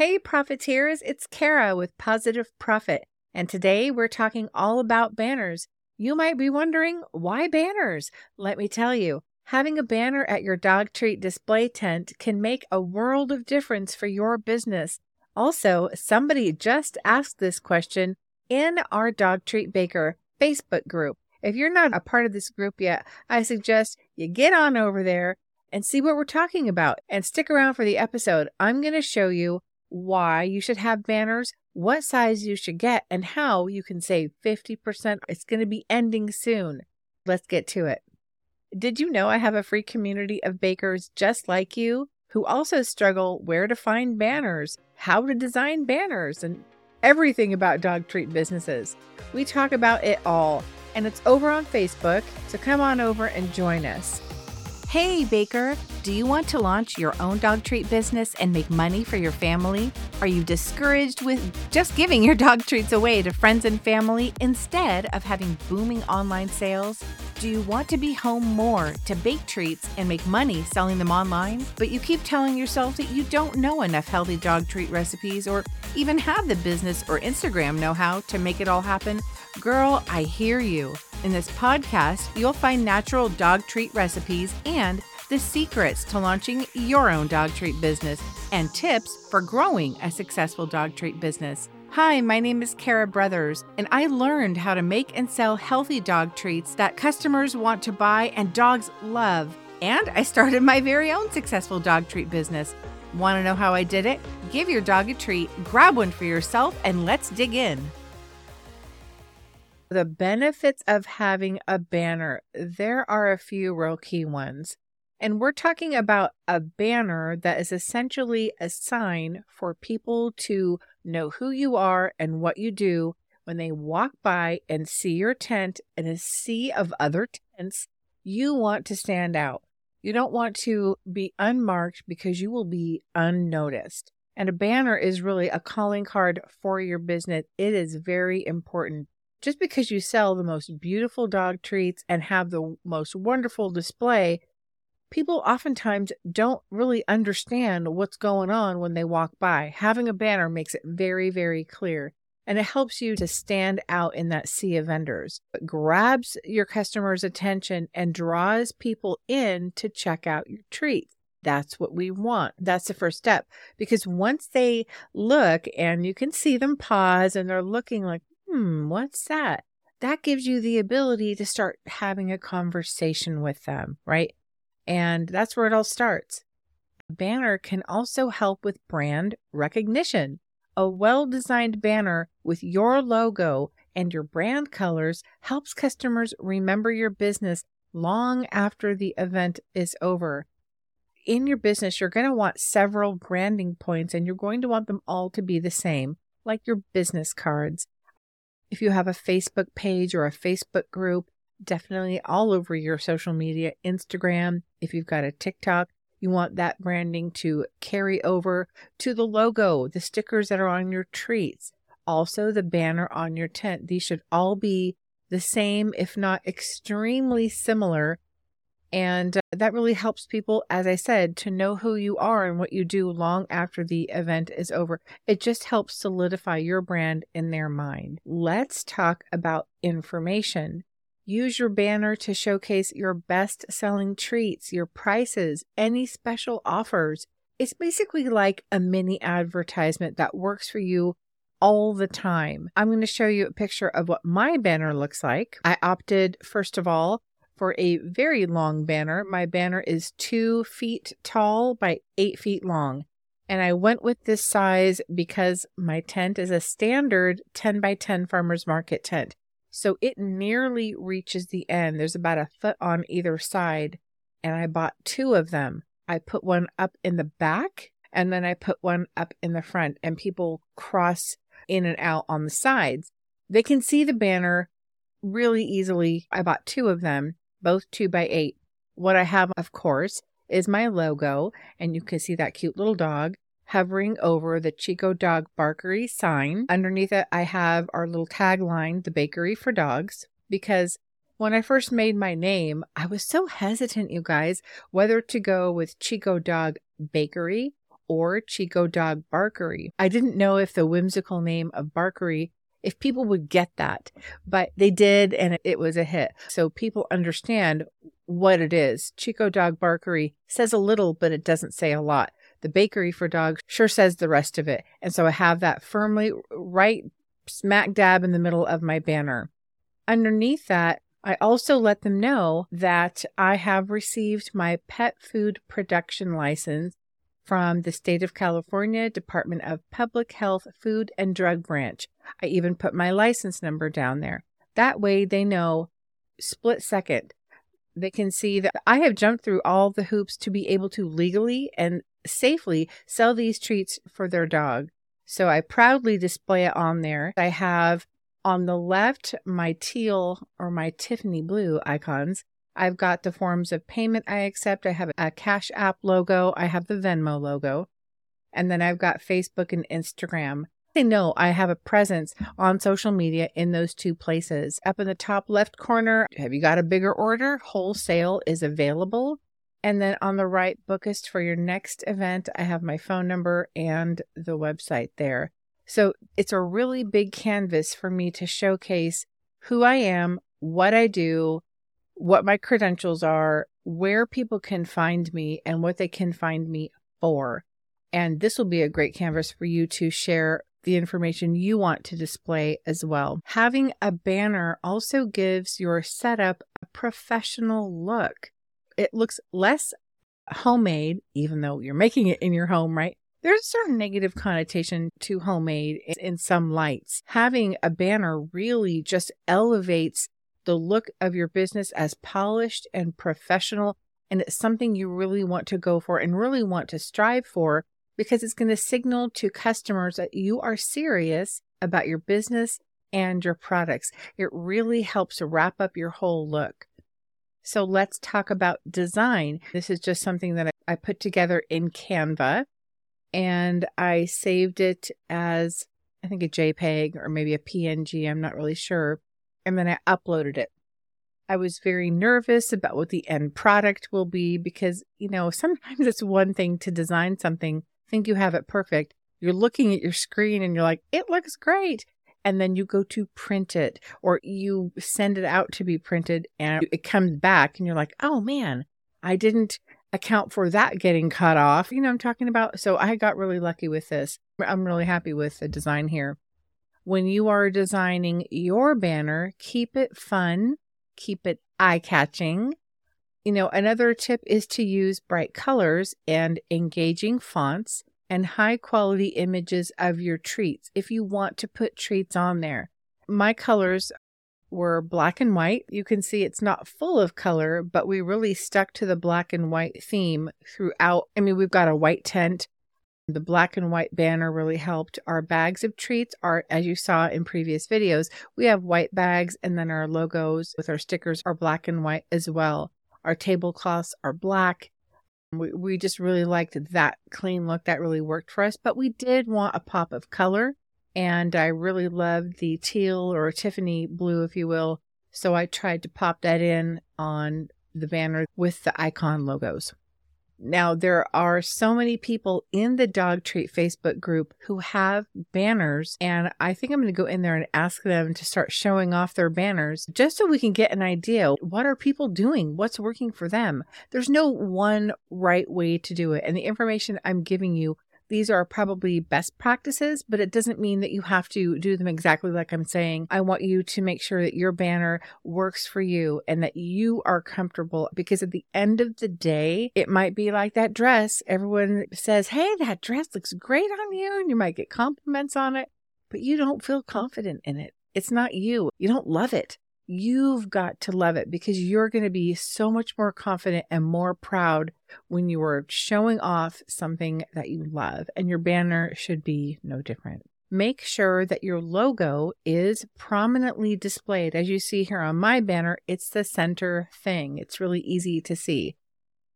Hey, profiteers, it's Kara with Pawsitive Profit, and today we're talking all about banners. You might be wondering, why banners? Let me tell you. Having a banner at your dog treat display tent can make a world of difference for your business. Also, somebody just asked this question in our Dog Treat Baker Facebook group. If you're not a part of this group yet, I suggest you get on over there and see what we're talking about and stick around for the episode. I'm going to show you why you should have banners, what size you should get, and how you can save 50%. It's going to be ending soon. Let's get to it. Did you know I have a free community of bakers just like you who also struggle where to find banners, how to design banners, and everything about dog treat businesses? We talk about it all, and it's over on Facebook, so come on over and join us. Hey, Baker, do you want to launch your own dog treat business and make money for your family? Are you discouraged with just giving your dog treats away to friends and family instead of having booming online sales? Do you want to be home more to bake treats and make money selling them online, but you keep telling yourself that you don't know enough healthy dog treat recipes or even have the business or Instagram know how to make it all happen? Girl, I hear you. In this podcast, you'll find natural dog treat recipes and the secrets to launching your own dog treat business and tips for growing a successful dog treat business. Hi, my name is Kara Brothers, and I learned how to make and sell healthy dog treats that customers want to buy and dogs love. And I started my very own successful dog treat business. Want to know how I did it? Give your dog a treat, grab one for yourself, and let's dig in. The benefits of having a banner, there are a few real key ones. And we're talking about a banner that is essentially a sign for people to know who you are and what you do when they walk by and see your tent in a sea of other tents. You want to stand out. You don't want to be unmarked because you will be unnoticed. And a banner is really a calling card for your business. It is very important just because you sell the most beautiful dog treats and have the most wonderful display, people oftentimes don't really understand what's going on when they walk by. Having a banner makes it very, very clear. And it helps you to stand out in that sea of vendors. It grabs your customer's attention and draws people in to check out your treats. That's what we want. That's the first step. Because once they look and you can see them pause and they're looking like, hmm, what's that? That gives you the ability to start having a conversation with them, right? And that's where it all starts. A banner can also help with brand recognition. A well designed banner with your logo and your brand colors helps customers remember your business long after the event is over. In your business, you're going to want several branding points and you're going to want them all to be the same, like your business cards, if you have a Facebook page or a Facebook group, definitely all over your social media, Instagram, if you've got a TikTok, you want that branding to carry over to the logo, the stickers that are on your treats, also the banner on your tent. These should all be the same, if not extremely similar, and uh, that really helps people, as I said, to know who you are and what you do long after the event is over. It just helps solidify your brand in their mind. Let's talk about information. Use your banner to showcase your best selling treats, your prices, any special offers. It's basically like a mini advertisement that works for you all the time. I'm going to show you a picture of what my banner looks like. I opted, first of all, for a very long banner. My banner is two feet tall by eight feet long. And I went with this size because my tent is a standard 10 by 10 farmer's market tent. So it nearly reaches the end. There's about a foot on either side. And I bought two of them. I put one up in the back and then I put one up in the front, and people cross in and out on the sides. They can see the banner really easily. I bought two of them both two by eight. What I have, of course, is my logo, and you can see that cute little dog hovering over the Chico Dog Barkery sign. Underneath it, I have our little tagline, The Bakery for Dogs, because when I first made my name, I was so hesitant, you guys, whether to go with Chico Dog Bakery or Chico Dog Barkery. I didn't know if the whimsical name of Barkery if people would get that, but they did and it was a hit. So people understand what it is. Chico Dog Barkery says a little, but it doesn't say a lot. The bakery for dogs sure says the rest of it. And so I have that firmly right smack dab in the middle of my banner. Underneath that, I also let them know that I have received my pet food production license from the state of California Department of Public Health Food and Drug Branch. I even put my license number down there. That way they know split second. They can see that I have jumped through all the hoops to be able to legally and safely sell these treats for their dog. So I proudly display it on there. I have on the left my teal or my Tiffany blue icons. I've got the forms of payment I accept. I have a Cash App logo. I have the Venmo logo. And then I've got Facebook and Instagram. They know I have a presence on social media in those two places. Up in the top left corner, have you got a bigger order? Wholesale is available. And then on the right, bookist for your next event, I have my phone number and the website there. So it's a really big canvas for me to showcase who I am, what I do, what my credentials are, where people can find me, and what they can find me for. And this will be a great canvas for you to share the information you want to display as well. Having a banner also gives your setup a professional look. It looks less homemade, even though you're making it in your home, right? There's a certain negative connotation to homemade in some lights. Having a banner really just elevates the look of your business as polished and professional. And it's something you really want to go for and really want to strive for because it's going to signal to customers that you are serious about your business and your products. It really helps wrap up your whole look. So let's talk about design. This is just something that I put together in Canva and I saved it as I think a JPEG or maybe a PNG. I'm not really sure and then I uploaded it. I was very nervous about what the end product will be because, you know, sometimes it's one thing to design something, think you have it perfect. You're looking at your screen and you're like, it looks great. And then you go to print it or you send it out to be printed and it comes back and you're like, oh man, I didn't account for that getting cut off. You know I'm talking about? So I got really lucky with this. I'm really happy with the design here. When you are designing your banner, keep it fun, keep it eye catching. You know, another tip is to use bright colors and engaging fonts and high quality images of your treats if you want to put treats on there. My colors were black and white. You can see it's not full of color, but we really stuck to the black and white theme throughout. I mean, we've got a white tent the black and white banner really helped. Our bags of treats are, as you saw in previous videos, we have white bags and then our logos with our stickers are black and white as well. Our tablecloths are black. We, we just really liked that clean look. That really worked for us, but we did want a pop of color. And I really loved the teal or Tiffany blue, if you will. So I tried to pop that in on the banner with the icon logos. Now, there are so many people in the dog treat Facebook group who have banners, and I think I'm going to go in there and ask them to start showing off their banners just so we can get an idea. What are people doing? What's working for them? There's no one right way to do it. And the information I'm giving you these are probably best practices, but it doesn't mean that you have to do them exactly like I'm saying. I want you to make sure that your banner works for you and that you are comfortable because at the end of the day, it might be like that dress. Everyone says, Hey, that dress looks great on you. And you might get compliments on it, but you don't feel confident in it. It's not you. You don't love it. You've got to love it because you're going to be so much more confident and more proud when you are showing off something that you love. And your banner should be no different. Make sure that your logo is prominently displayed. As you see here on my banner, it's the center thing. It's really easy to see.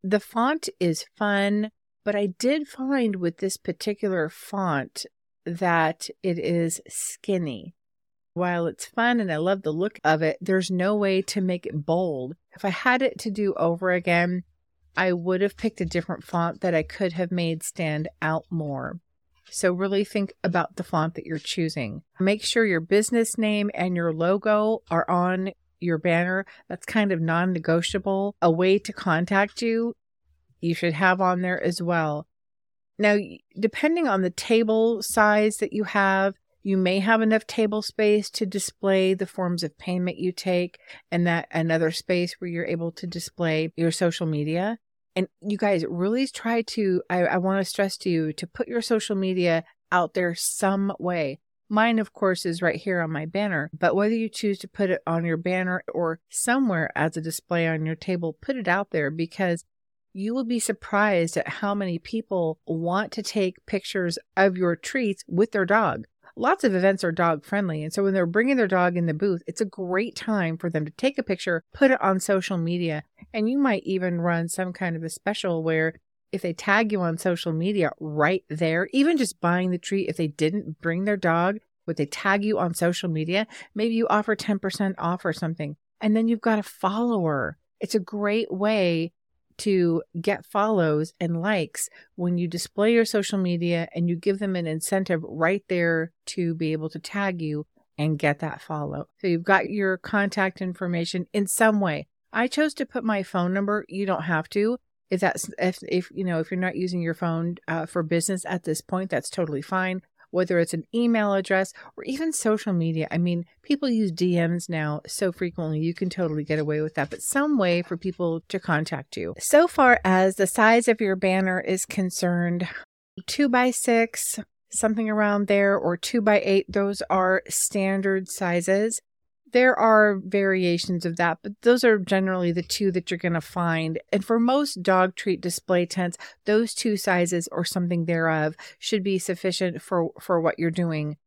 The font is fun, but I did find with this particular font that it is skinny. While it's fun and I love the look of it, there's no way to make it bold. If I had it to do over again, I would have picked a different font that I could have made stand out more. So, really think about the font that you're choosing. Make sure your business name and your logo are on your banner. That's kind of non negotiable. A way to contact you, you should have on there as well. Now, depending on the table size that you have, you may have enough table space to display the forms of payment you take and that another space where you're able to display your social media. And you guys really try to, I, I want to stress to you to put your social media out there some way. Mine, of course, is right here on my banner, but whether you choose to put it on your banner or somewhere as a display on your table, put it out there because you will be surprised at how many people want to take pictures of your treats with their dog. Lots of events are dog friendly. And so when they're bringing their dog in the booth, it's a great time for them to take a picture, put it on social media, and you might even run some kind of a special where if they tag you on social media right there, even just buying the treat, if they didn't bring their dog, would they tag you on social media? Maybe you offer 10% off or something, and then you've got a follower. It's a great way to get follows and likes when you display your social media and you give them an incentive right there to be able to tag you and get that follow. So you've got your contact information in some way. I chose to put my phone number. You don't have to. If that's if if you know if you're not using your phone uh, for business at this point, that's totally fine whether it's an email address or even social media. I mean, people use DMs now so frequently, you can totally get away with that, but some way for people to contact you. So far as the size of your banner is concerned, two by six, something around there, or two by eight, those are standard sizes. There are variations of that, but those are generally the two that you're going to find. And for most dog treat display tents, those two sizes or something thereof should be sufficient for, for what you're doing.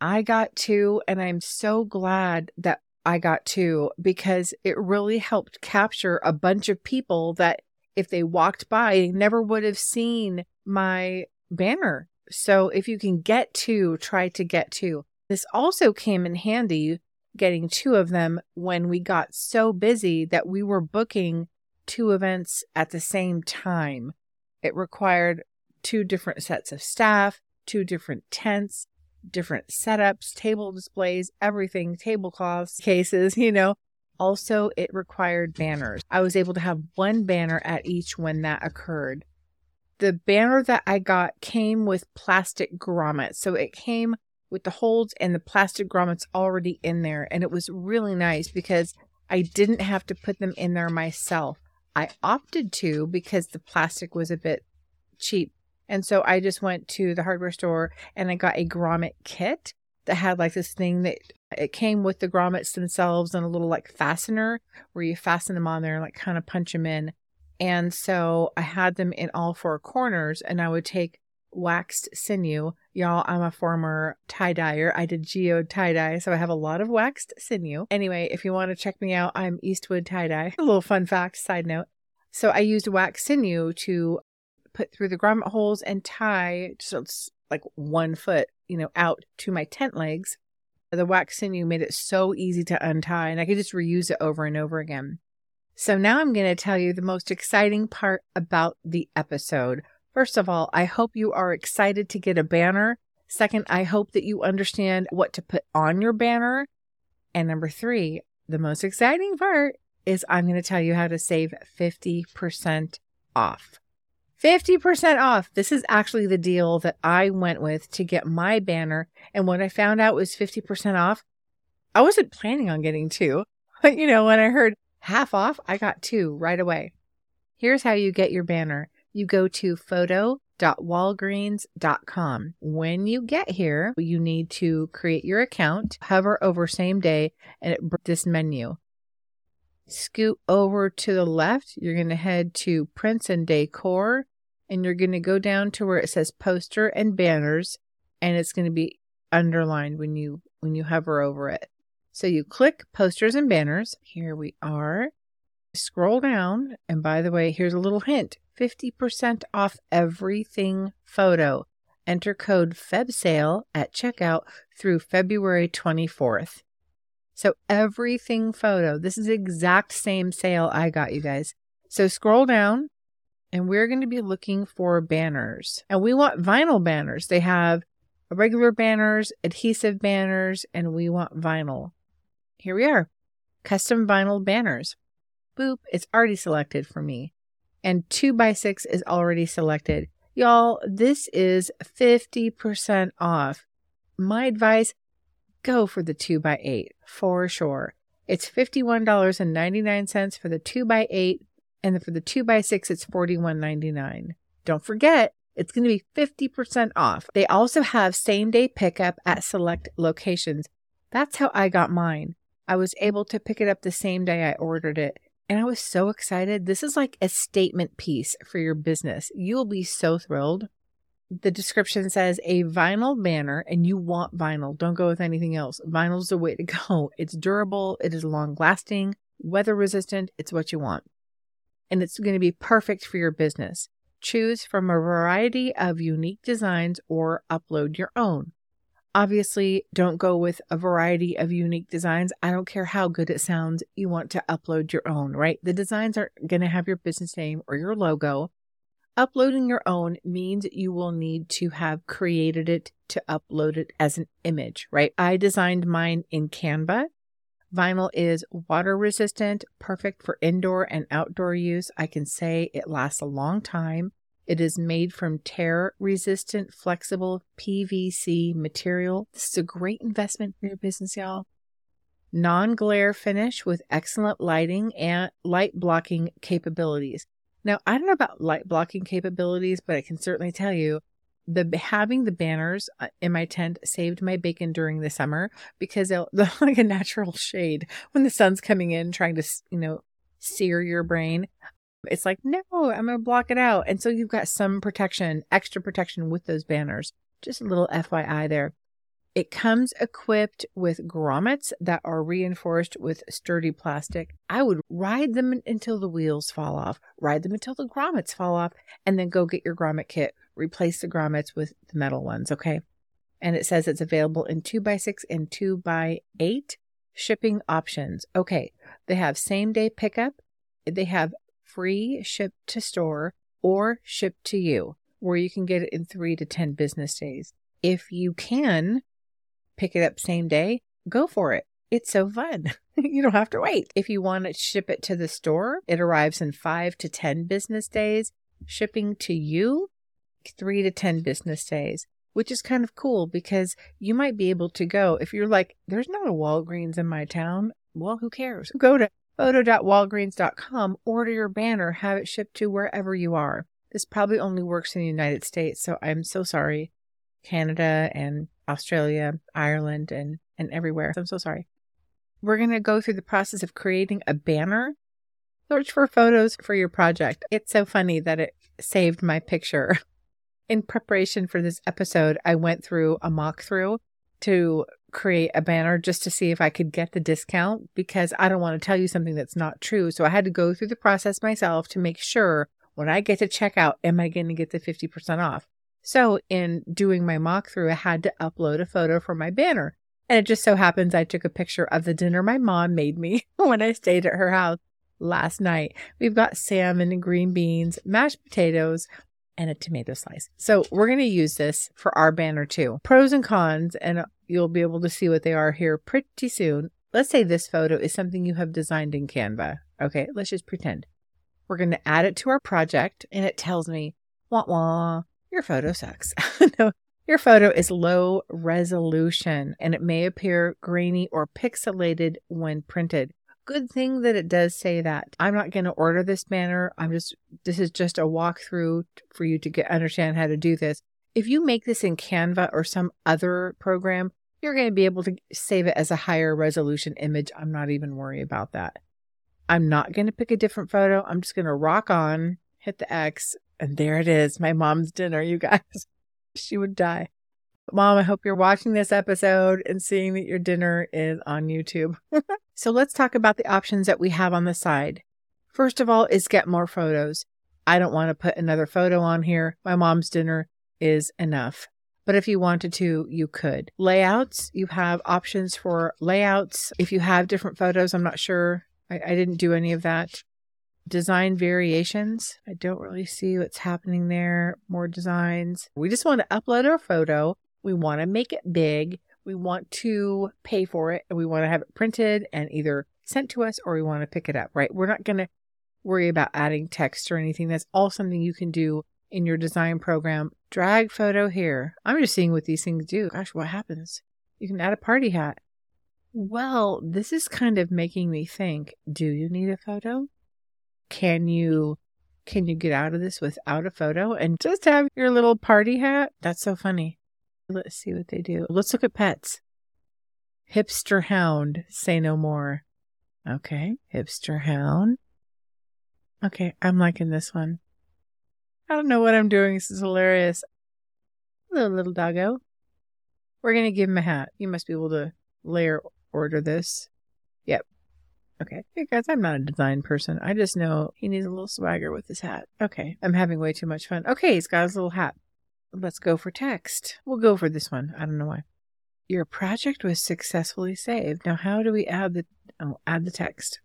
I got two, and I'm so glad that I got two because it really helped capture a bunch of people that if they walked by, never would have seen my banner. So if you can get two, try to get two. This also came in handy getting two of them when we got so busy that we were booking two events at the same time. It required two different sets of staff, two different tents, different setups, table displays, everything, tablecloths, cases, you know. Also, it required banners. I was able to have one banner at each when that occurred. The banner that I got came with plastic grommets. So it came with the holds and the plastic grommets already in there. And it was really nice because I didn't have to put them in there myself. I opted to because the plastic was a bit cheap. And so I just went to the hardware store and I got a grommet kit that had like this thing that it came with the grommets themselves and a little like fastener where you fasten them on there and like kind of punch them in. And so I had them in all four corners and I would take waxed sinew. Y'all, I'm a former tie dyer. I did geode tie dye, so I have a lot of waxed sinew. Anyway, if you want to check me out, I'm Eastwood Tie Dye. A little fun fact, side note. So I used waxed sinew to put through the grommet holes and tie just like one foot, you know, out to my tent legs. The wax sinew made it so easy to untie, and I could just reuse it over and over again. So now I'm going to tell you the most exciting part about the episode. First of all, I hope you are excited to get a banner. Second, I hope that you understand what to put on your banner. And number three, the most exciting part is I'm going to tell you how to save 50% off. 50% off. This is actually the deal that I went with to get my banner. And when I found out was 50% off, I wasn't planning on getting two. But you know, when I heard half off, I got two right away. Here's how you get your banner you go to photo.walgreens.com. When you get here, you need to create your account, hover over same day, and it this menu. Scoot over to the left, you're going to head to prints and decor, and you're going to go down to where it says poster and banners, and it's going to be underlined when you when you hover over it. So you click posters and banners. Here we are. Scroll down, and by the way, here's a little hint 50% off everything photo. Enter code FEBSALE at checkout through February 24th. So everything photo, this is exact same sale I got you guys. So scroll down and we're going to be looking for banners. And we want vinyl banners. They have regular banners, adhesive banners, and we want vinyl. Here we are. Custom vinyl banners. Boop, it's already selected for me. And 2 by 6 is already selected. Y'all, this is 50% off. My advice, go for the 2 by 8 for sure. It's $51.99 for the 2 by 8 and for the 2 by 6 it's $41.99. Don't forget, it's going to be 50% off. They also have same day pickup at select locations. That's how I got mine. I was able to pick it up the same day I ordered it. And I was so excited. This is like a statement piece for your business. You'll be so thrilled. The description says a vinyl banner, and you want vinyl. Don't go with anything else. Vinyl's the way to go. It's durable, it is long lasting, weather resistant. It's what you want. And it's going to be perfect for your business. Choose from a variety of unique designs or upload your own. Obviously, don't go with a variety of unique designs. I don't care how good it sounds, you want to upload your own, right? The designs aren't going to have your business name or your logo. Uploading your own means you will need to have created it to upload it as an image, right? I designed mine in Canva. Vinyl is water resistant, perfect for indoor and outdoor use. I can say it lasts a long time. It is made from tear resistant, flexible PVC material. This is a great investment for your business, y'all. Non glare finish with excellent lighting and light blocking capabilities. Now, I don't know about light blocking capabilities, but I can certainly tell you the having the banners uh, in my tent saved my bacon during the summer because they'll, they're like a natural shade when the sun's coming in trying to you know sear your brain it's like no i'm gonna block it out and so you've got some protection extra protection with those banners just a little fyi there it comes equipped with grommets that are reinforced with sturdy plastic. I would ride them until the wheels fall off, ride them until the grommets fall off, and then go get your grommet kit replace the grommets with the metal ones, okay? And it says it's available in 2x6 and 2x8 shipping options. Okay, they have same day pickup, they have free ship to store or ship to you, where you can get it in three to 10 business days. If you can pick it up same day, go for it. It's so fun. you don't have to wait. If you want to ship it to the store, it arrives in five to 10 business days. Shipping to you, three to 10 business days, which is kind of cool because you might be able to go. If you're like, there's not a Walgreens in my town, well, who cares? Go to photo.walgreens.com, order your banner, have it shipped to wherever you are. This probably only works in the United States, so I'm so sorry. Canada and Australia, Ireland, and, and everywhere. I'm so sorry. We're going to go through the process of creating a banner. Search for photos for your project. It's so funny that it saved my picture in preparation for this episode, I went through a mock through to create a banner just to see if I could get the discount because I don't want to tell you something that's not true. So I had to go through the process myself to make sure when I get to checkout, am I going to get the 50% off? So in doing my mock through, I had to upload a photo for my banner. And it just so happens I took a picture of the dinner my mom made me when I stayed at her house last night. We've got salmon and green beans, mashed potatoes, and a tomato slice. So we're going to use this for our banner too. Pros and cons, and you'll be able to see what they are here pretty soon. Let's say this photo is something you have designed in Canva. Okay, let's just pretend. We're going to add it to our project, and it tells me, wah wah, your photo sucks. no, your photo is low resolution and it may appear grainy or pixelated when printed good thing that it does say that. I'm not going to order this banner. I'm just, this is just a walkthrough for you to get, understand how to do this. If you make this in Canva or some other program, you're going to be able to save it as a higher resolution image. I'm not even worried about that. I'm not going to pick a different photo. I'm just going to rock on, hit the X, and there it is. My mom's dinner, you guys. she would die. Mom, I hope you're watching this episode and seeing that your dinner is on YouTube. so let's talk about the options that we have on the side. First of all, is get more photos. I don't want to put another photo on here. My mom's dinner is enough. But if you wanted to, you could. Layouts, you have options for layouts. If you have different photos, I'm not sure. I, I didn't do any of that. design variations. I don't really see what's happening there. More designs. We just want to upload our photo. We want to make it big. We want to pay for it and we want to have it printed and either sent to us or we want to pick it up, right? We're not going to worry about adding text or anything. That's all something you can do in your design program. Drag photo here. I'm just seeing what these things do. Gosh, what happens? You can add a party hat. Well, this is kind of making me think, do you need a photo? Can you can you get out of this without a photo and just have your little party hat? That's so funny. Let's see what they do. Let's look at pets. Hipster hound, say no more. Okay, hipster hound. Okay, I'm liking this one. I don't know what I'm doing. This is hilarious. Hello, little doggo. We're going to give him a hat. You must be able to layer order this. Yep. Okay. Hey guys, I'm not a design person. I just know he needs a little swagger with his hat. Okay. I'm having way too much fun. Okay, he's got his little hat. Let's go for text. We'll go for this one. I don't know why. Your project was successfully saved. Now, how do we add the, oh, add the text?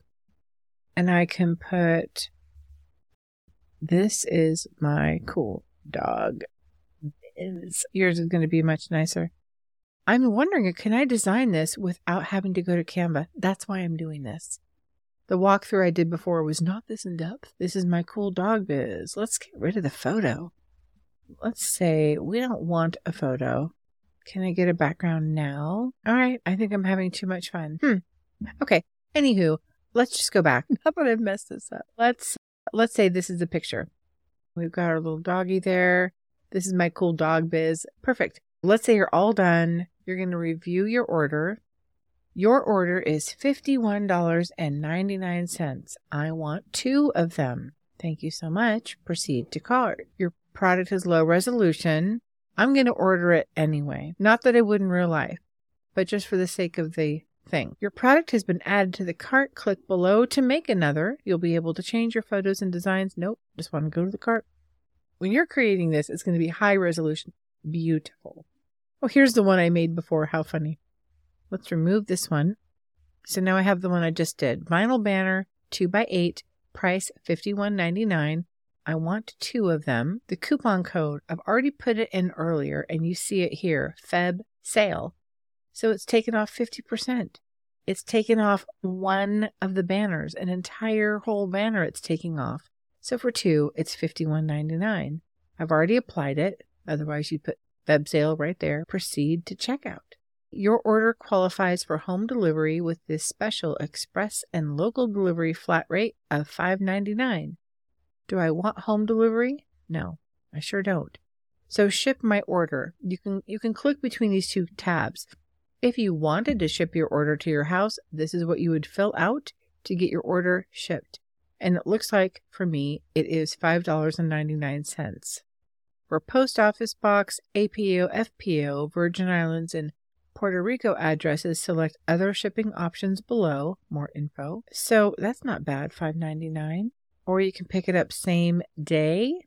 And I can put this is my cool dog. Is yours is going to be much nicer. I'm wondering, can I design this without having to go to Canva? That's why I'm doing this. The walkthrough I did before was not this in depth. This is my cool dog biz. Let's get rid of the photo. Let's say we don't want a photo. Can I get a background now? All right. I think I'm having too much fun. Hmm. Okay. Anywho, let's just go back. Not that I've messed this up. Let's let's say this is the picture. We've got our little doggy there. This is my cool dog biz. Perfect. Let's say you're all done. You're going to review your order. Your order is $51.99. I want two of them. Thank you so much. Proceed to cart. Your product is low resolution. I'm going to order it anyway. Not that I would in real life, but just for the sake of the thing. Your product has been added to the cart. Click below to make another. You'll be able to change your photos and designs. Nope, just want to go to the cart. When you're creating this, it's going to be high resolution. Beautiful. Oh, here's the one I made before. How funny. Let's remove this one. So now I have the one I just did. Vinyl banner, 2x8, price $51.99. I want two of them. The coupon code, I've already put it in earlier and you see it here, Feb sale. So it's taken off 50%. It's taken off one of the banners, an entire whole banner it's taking off. So for two, it's $51.99. I've already applied it. Otherwise, you put Feb sale right there. Proceed to checkout. Your order qualifies for home delivery with this special express and local delivery flat rate of $5.99. Do I want home delivery? No, I sure don't. So ship my order. You can you can click between these two tabs. If you wanted to ship your order to your house, this is what you would fill out to get your order shipped. And it looks like for me, it is $5.99. For post office box, APO, FPO, Virgin Islands, and Puerto Rico addresses, select other shipping options below, more info. So that's not bad, $5.99. Or you can pick it up same day,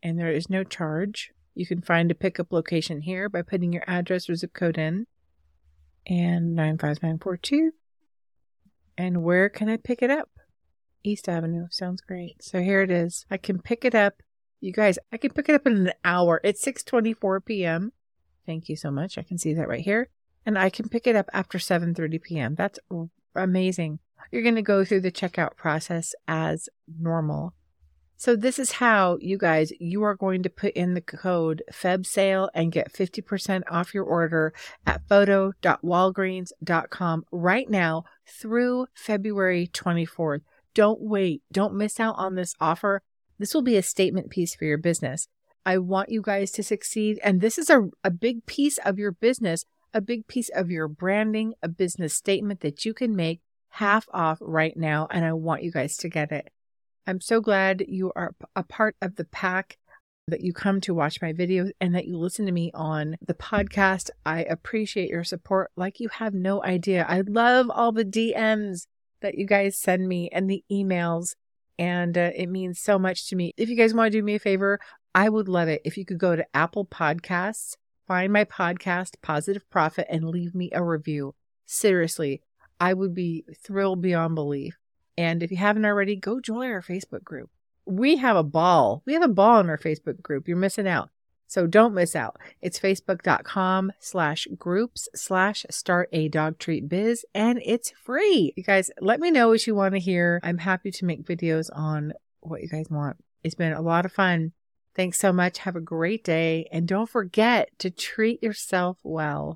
and there is no charge. You can find a pickup location here by putting your address or zip code in and 95942. And where can I pick it up? East Avenue. Sounds great. So here it is. I can pick it up. You guys, I can pick it up in an hour. It's 6:24 p.m. Thank you so much. I can see that right here. And I can pick it up after 7:30 p.m. That's amazing. You're going to go through the checkout process as normal. So this is how you guys, you are going to put in the code FebSale and get 50% off your order at photo.walgreens.com right now through February 24th. Don't wait. Don't miss out on this offer. This will be a statement piece for your business. I want you guys to succeed. And this is a, a big piece of your business, a big piece of your branding, a business statement that you can make half off right now. And I want you guys to get it. I'm so glad you are a part of the pack, that you come to watch my videos, and that you listen to me on the podcast. I appreciate your support like you have no idea. I love all the DMs that you guys send me and the emails, and uh, it means so much to me. If you guys want to do me a favor, I would love it if you could go to Apple Podcasts, find my podcast, Pawsitive Profit, and leave me a review. Seriously, I would be thrilled beyond belief. And if you haven't already, go join our Facebook group. We have a ball. We have a ball in our Facebook group. You're missing out. So don't miss out. It's facebook.com slash groups slash start a dog treat biz and it's free. You guys, let me know what you want to hear. I'm happy to make videos on what you guys want. It's been a lot of fun. Thanks so much. Have a great day. And don't forget to treat yourself well.